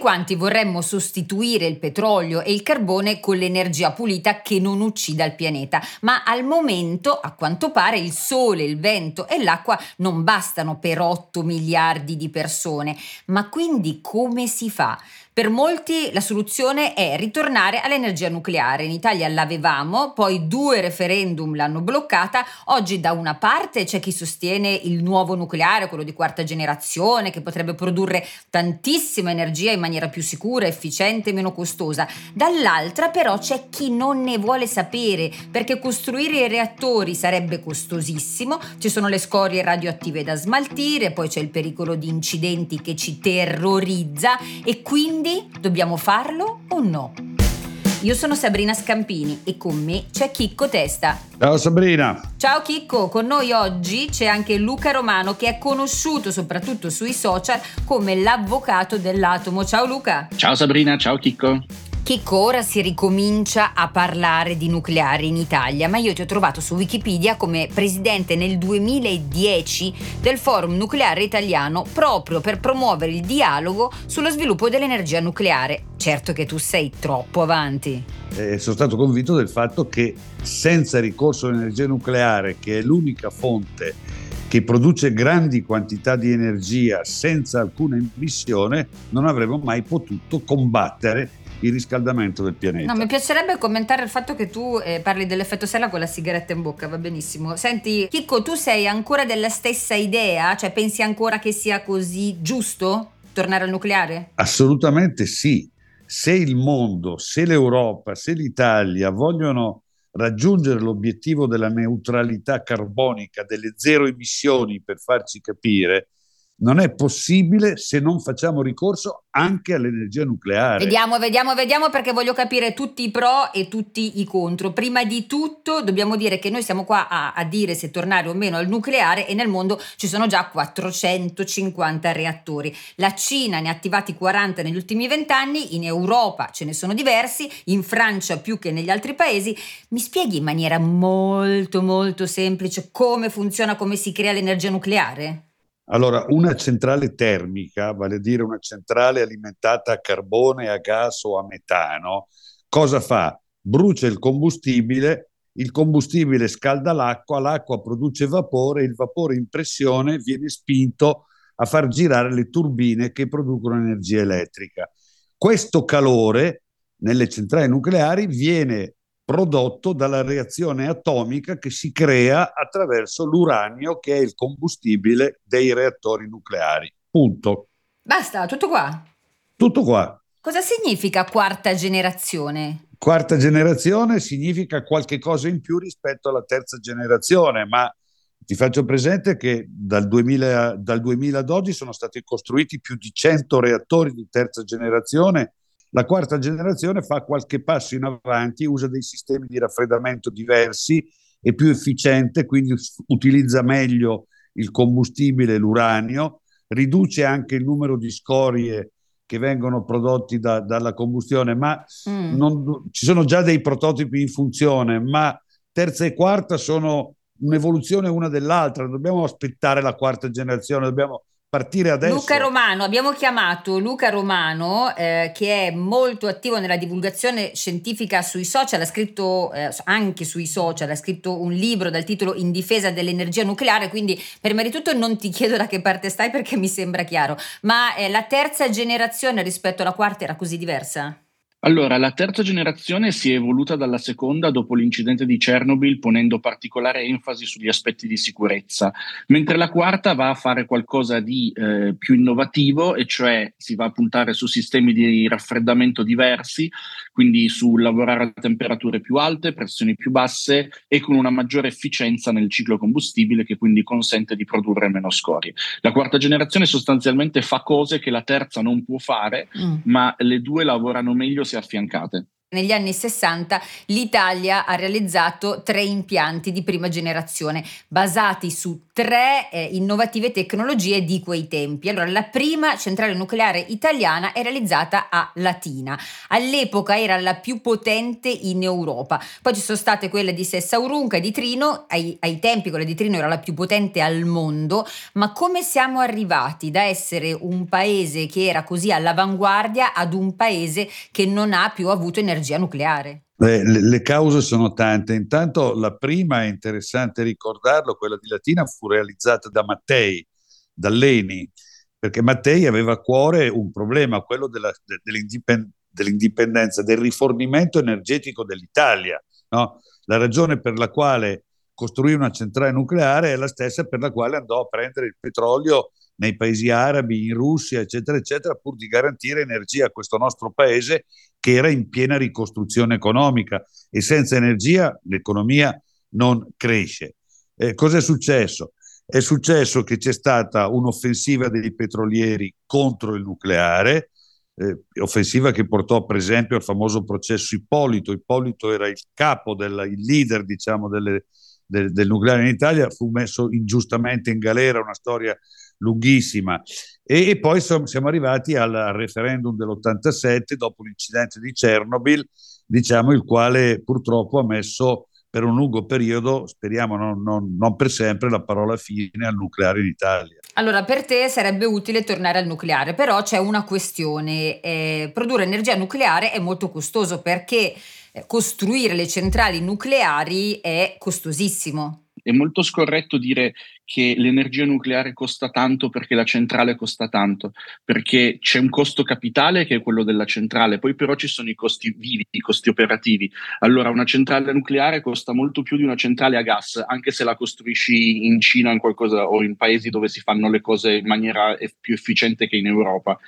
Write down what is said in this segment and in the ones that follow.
quanti vorremmo sostituire il petrolio e il carbone con l'energia pulita che non uccida il pianeta, ma al momento, a quanto pare, il sole, il vento e l'acqua non bastano per 8 miliardi di persone. Ma quindi come si fa? Per molti la soluzione è ritornare all'energia nucleare. In Italia l'avevamo, poi due referendum l'hanno bloccata. Oggi da una parte c'è chi sostiene il nuovo nucleare, quello di quarta generazione, che potrebbe produrre tantissima energia in maniera più sicura, efficiente e meno costosa. Dall'altra però c'è chi non ne vuole sapere, perché costruire i reattori sarebbe costosissimo, ci sono le scorie radioattive da smaltire, poi c'è il pericolo di incidenti che ci terrorizza e quindi quindi dobbiamo farlo o no? Io sono Sabrina Scampini e con me c'è Chicco Testa. Ciao Sabrina. Ciao Chicco, con noi oggi c'è anche Luca Romano che è conosciuto soprattutto sui social come l'avvocato dell'atomo. Ciao Luca. Ciao Sabrina, ciao Chicco. Chicco, ora si ricomincia a parlare di nucleare in Italia, ma io ti ho trovato su Wikipedia come presidente nel 2010 del Forum Nucleare Italiano proprio per promuovere il dialogo sullo sviluppo dell'energia nucleare. Certo che tu sei troppo avanti. Eh, sono stato convinto del fatto che senza ricorso all'energia nucleare, che è l'unica fonte che produce grandi quantità di energia senza alcuna emissione, non avremmo mai potuto combattere il riscaldamento del pianeta. No, mi piacerebbe commentare il fatto che tu eh, parli dell'effetto sella con la sigaretta in bocca, va benissimo. Senti, Chicco, tu sei ancora della stessa idea? Cioè pensi ancora che sia così giusto tornare al nucleare? Assolutamente sì. Se il mondo, se l'Europa, se l'Italia vogliono raggiungere l'obiettivo della neutralità carbonica, delle zero emissioni per farci capire, non è possibile se non facciamo ricorso anche all'energia nucleare. Vediamo, vediamo, vediamo perché voglio capire tutti i pro e tutti i contro. Prima di tutto dobbiamo dire che noi siamo qua a, a dire se tornare o meno al nucleare e nel mondo ci sono già 450 reattori. La Cina ne ha attivati 40 negli ultimi vent'anni, in Europa ce ne sono diversi, in Francia più che negli altri paesi. Mi spieghi in maniera molto molto semplice come funziona, come si crea l'energia nucleare? Allora, una centrale termica, vale a dire una centrale alimentata a carbone, a gas o a metano, cosa fa? Brucia il combustibile, il combustibile scalda l'acqua, l'acqua produce vapore, il vapore in pressione viene spinto a far girare le turbine che producono energia elettrica. Questo calore nelle centrali nucleari viene prodotto dalla reazione atomica che si crea attraverso l'uranio che è il combustibile dei reattori nucleari. Punto. Basta, tutto qua. Tutto qua. Cosa significa quarta generazione? Quarta generazione significa qualche cosa in più rispetto alla terza generazione, ma ti faccio presente che dal, 2000, dal 2000 ad oggi sono stati costruiti più di 100 reattori di terza generazione la quarta generazione fa qualche passo in avanti, usa dei sistemi di raffreddamento diversi, è più efficiente, quindi utilizza meglio il combustibile, l'uranio, riduce anche il numero di scorie che vengono prodotti da, dalla combustione, ma mm. non, ci sono già dei prototipi in funzione, ma terza e quarta sono un'evoluzione una dell'altra, dobbiamo aspettare la quarta generazione, dobbiamo partire adesso. Luca Romano, abbiamo chiamato Luca Romano eh, che è molto attivo nella divulgazione scientifica sui social, ha scritto eh, anche sui social, ha scritto un libro dal titolo In difesa dell'energia nucleare, quindi prima di tutto non ti chiedo da che parte stai perché mi sembra chiaro, ma eh, la terza generazione rispetto alla quarta era così diversa? Allora, la terza generazione si è evoluta dalla seconda dopo l'incidente di Chernobyl, ponendo particolare enfasi sugli aspetti di sicurezza, mentre la quarta va a fare qualcosa di eh, più innovativo, e cioè si va a puntare su sistemi di raffreddamento diversi, quindi su lavorare a temperature più alte, pressioni più basse e con una maggiore efficienza nel ciclo combustibile, che quindi consente di produrre meno scorie. La quarta generazione sostanzialmente fa cose che la terza non può fare, mm. ma le due lavorano meglio se affiancate. Negli anni 60 l'Italia ha realizzato tre impianti di prima generazione basati su tre eh, innovative tecnologie di quei tempi. Allora, la prima centrale nucleare italiana è realizzata a Latina. All'epoca era la più potente in Europa. Poi ci sono state quelle di Sessaurunca e di Trino. Ai, ai tempi quella di Trino era la più potente al mondo. Ma come siamo arrivati da essere un paese che era così all'avanguardia ad un paese che non ha più avuto energia? L'energia nucleare? Le, le, cause sono tante. Intanto la prima è interessante ricordarlo, quella di Latina fu realizzata da Mattei, da Leni, perché Mattei aveva a cuore un problema, quello della, de, dell'indipend- dell'indipendenza, del rifornimento energetico dell'Italia. No? La ragione per la quale costruì una centrale nucleare è la stessa per la quale andò a prendere il petrolio nei paesi arabi, in Russia, eccetera, eccetera, pur di garantire energia a questo nostro paese che era in piena ricostruzione economica e senza energia l'economia non cresce. Eh, Cos'è successo? È successo che c'è stata un'offensiva dei petrolieri contro il nucleare, eh, offensiva che portò per esempio al famoso processo Ippolito. Ippolito era il capo, del, il leader diciamo, delle, del, del nucleare in Italia, fu messo ingiustamente in galera, una storia lunghissima. E, e poi som, siamo arrivati al, referendum dell'87 dopo l'incidente di Chernobyl, diciamo il quale purtroppo ha messo per un lungo periodo, speriamo non, non, non, per sempre, la parola fine al nucleare in Italia. Allora, per te sarebbe utile tornare al nucleare, però c'è una questione. Eh, produrre energia nucleare è molto costoso perché costruire le centrali nucleari è costosissimo. È molto scorretto dire che l'energia nucleare costa tanto perché la centrale costa tanto, perché c'è un costo capitale che è quello della centrale, poi però ci sono i costi vivi, i costi operativi. Allora una centrale nucleare costa molto più di una centrale a gas, anche se la costruisci in Cina in qualcosa, o in paesi dove si fanno le cose in maniera più efficiente che in Europa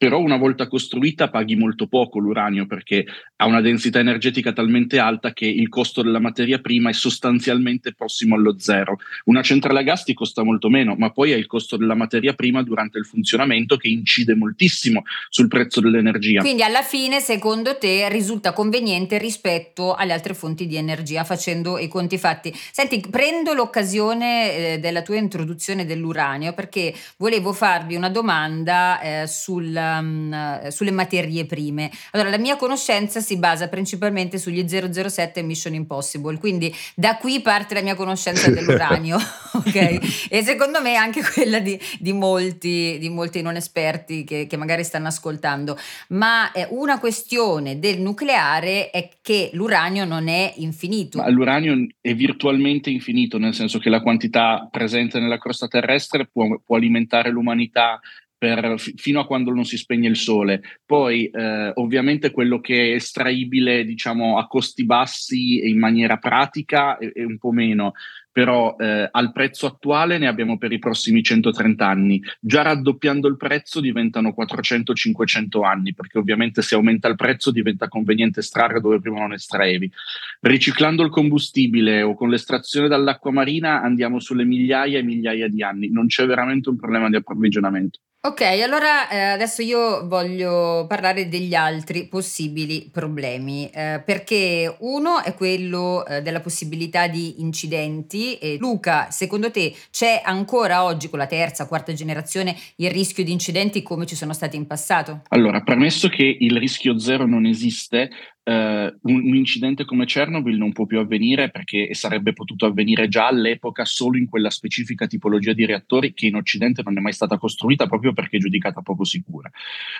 però una volta costruita paghi molto poco l'uranio perché ha una densità energetica talmente alta che il costo della materia prima è sostanzialmente prossimo allo zero. Una centrale a gas ti costa molto meno, ma poi hai il costo della materia prima durante il funzionamento che incide moltissimo sul prezzo dell'energia. Quindi alla fine, secondo te, risulta conveniente rispetto alle altre fonti di energia, facendo i conti fatti. Senti, prendo l'occasione eh, della tua introduzione dell'uranio perché volevo farvi una domanda eh, sul um, sulle materie prime. Allora, la mia conoscenza si basa principalmente sugli 007 Mission Impossible, quindi da qui parte la mia conoscenza dell'uranio, ok? E secondo me anche quella di, di, molti, di molti, non esperti che, che, magari stanno ascoltando. Ma eh, una questione del nucleare è che l'uranio non è infinito. Ma l'uranio è virtualmente infinito, nel senso che la quantità presente nella crosta terrestre può, può alimentare l'umanità per, fino a quando non si spegne il sole. Poi eh, ovviamente quello che è estraibile diciamo a costi bassi e in maniera pratica è, è un po' meno, però eh, al prezzo attuale ne abbiamo per i prossimi 130 anni. Già raddoppiando il prezzo diventano 400-500 anni, perché ovviamente se aumenta il prezzo diventa conveniente estrarre dove prima non estraevi. Riciclando il combustibile o con l'estrazione dall'acqua marina andiamo sulle migliaia e migliaia di anni, non c'è veramente un problema di approvvigionamento. Ok, allora eh, adesso io voglio parlare degli altri possibili problemi, eh, perché uno è quello eh, della possibilità di incidenti. E Luca, secondo te c'è ancora oggi con la terza, quarta generazione il rischio di incidenti come ci sono stati in passato? Allora, premesso che il rischio zero non esiste, Uh, un, un, incidente come Chernobyl non può più avvenire perché sarebbe potuto avvenire già all'epoca solo in quella specifica tipologia di reattori che in Occidente non è mai stata costruita proprio perché giudicata poco sicura.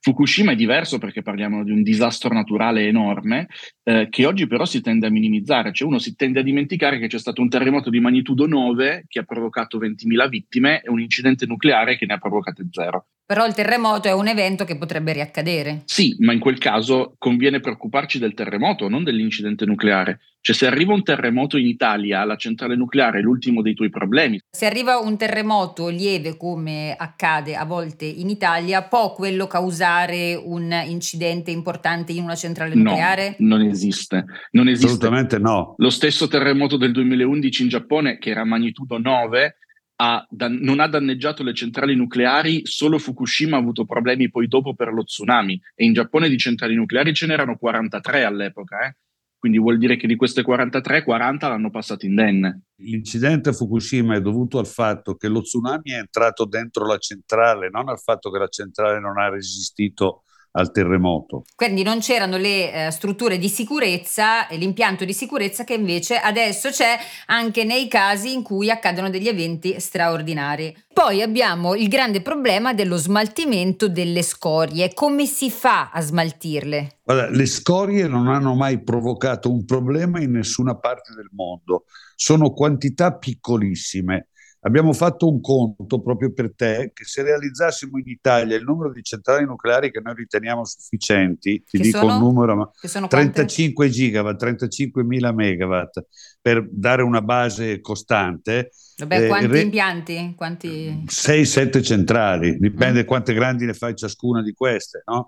Fukushima è diverso perché parliamo di un disastro naturale enorme uh, che oggi però si tende a minimizzare, cioè uno si tende a dimenticare che c'è stato un terremoto di magnitudo 9 che ha provocato 20.000 vittime e un incidente nucleare che ne ha provocate zero. Però il terremoto è un evento che potrebbe riaccadere. Sì, ma in quel caso conviene preoccuparci del terremoto, non dell'incidente nucleare. Cioè se arriva un terremoto in Italia, la centrale nucleare è l'ultimo dei tuoi problemi. Se arriva un terremoto lieve come accade a volte in Italia, può quello causare un incidente importante in una centrale nucleare? No, non esiste. Non esiste. Assolutamente no. Lo stesso terremoto del 2011 in Giappone, che era magnitudo 9, ha, non ha danneggiato le centrali nucleari, solo Fukushima ha avuto problemi poi dopo per lo tsunami e in Giappone di centrali nucleari ce n'erano 43 all'epoca. Eh? Quindi vuol dire che di queste 43, 40 l'hanno passato indenne. L'incidente a Fukushima è dovuto al fatto che lo tsunami è entrato dentro la centrale, non al fatto che la centrale non ha resistito al terremoto. Quindi non c'erano le eh, strutture di sicurezza e l'impianto di sicurezza che invece adesso c'è anche nei casi in cui accadono degli eventi straordinari. Poi abbiamo il grande problema dello smaltimento delle scorie. Come si fa a smaltirle? Guarda, le scorie non hanno mai provocato un problema in nessuna parte del mondo. Sono quantità piccolissime Abbiamo fatto un conto proprio per te che se realizzassimo in Italia il numero di centrali nucleari che noi riteniamo sufficienti, ti che dico sono? un numero, ma 35 quante? gigawatt, 35 mila megawatt per dare una base costante. Vabbè, eh, quanti re- impianti? Quanti... 6-7 centrali, dipende mm. quante grandi ne fai ciascuna di queste, no?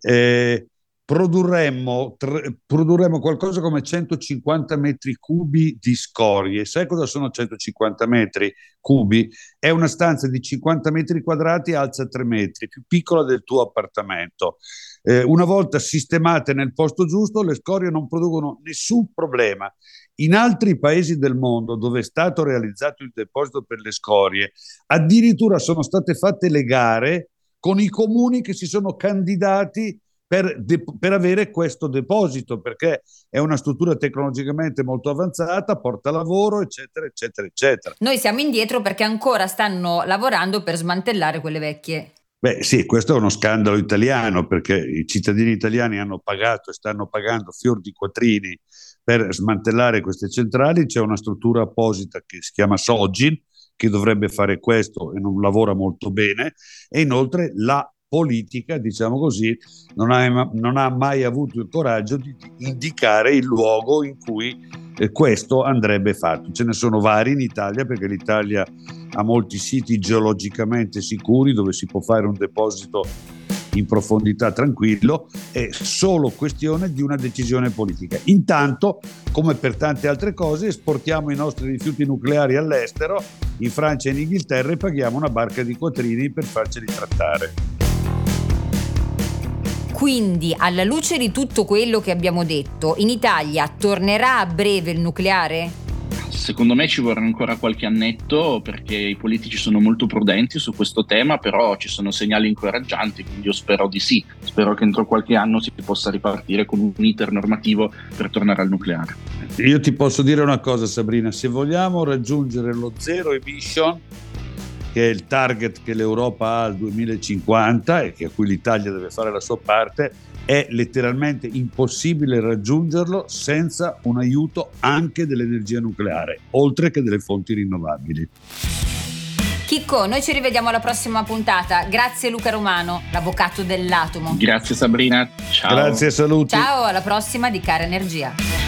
Eh, produrremmo, tre, produrremmo qualcosa come 150 metri cubi di scorie. Sai cosa sono 150 metri cubi? È una stanza di 50 metri quadrati alza 3 metri, più piccola del tuo appartamento. Eh, una volta sistemate nel posto giusto, le scorie non producono nessun problema. In altri paesi del mondo dove è stato realizzato il deposito per le scorie, addirittura sono state fatte le gare con i comuni che si sono candidati per, per, avere questo deposito, perché è una struttura tecnologicamente molto avanzata, porta lavoro, eccetera, eccetera, eccetera. Noi siamo indietro perché ancora stanno lavorando per smantellare quelle vecchie. Beh sì, questo è uno scandalo italiano perché i cittadini italiani hanno pagato e stanno pagando fior di quattrini per smantellare queste centrali, c'è una struttura apposita che si chiama Sogin che dovrebbe fare questo e non lavora molto bene e inoltre la politica, diciamo così, non ha, non ha, mai avuto il coraggio di indicare il luogo in cui eh, questo andrebbe fatto. Ce ne sono vari in Italia perché l'Italia ha molti siti geologicamente sicuri dove si può fare un deposito in profondità tranquillo, è solo questione di una decisione politica. Intanto, come per tante altre cose, esportiamo i nostri rifiuti nucleari all'estero, in Francia e in Inghilterra e paghiamo una barca di quattrini per farceli trattare. Quindi, alla luce di tutto quello che abbiamo detto, in Italia tornerà a breve il nucleare? Secondo me ci vorrà ancora qualche annetto perché i politici sono molto prudenti su questo tema, però ci sono segnali incoraggianti, quindi io spero di sì. Spero che entro qualche anno si possa ripartire con un iter normativo per tornare al nucleare. Io ti posso dire una cosa Sabrina, se vogliamo raggiungere lo zero emission che è il target che l'Europa ha al 2050 e che a cui l'Italia deve fare la sua parte, è letteralmente impossibile raggiungerlo senza un aiuto anche dell'energia nucleare, oltre che delle fonti rinnovabili. Chicco, noi ci rivediamo alla prossima puntata. Grazie Luca Romano, l'avvocato dell'atomo. Grazie Sabrina, ciao. Grazie, saluti. Ciao, alla prossima di Cara Energia.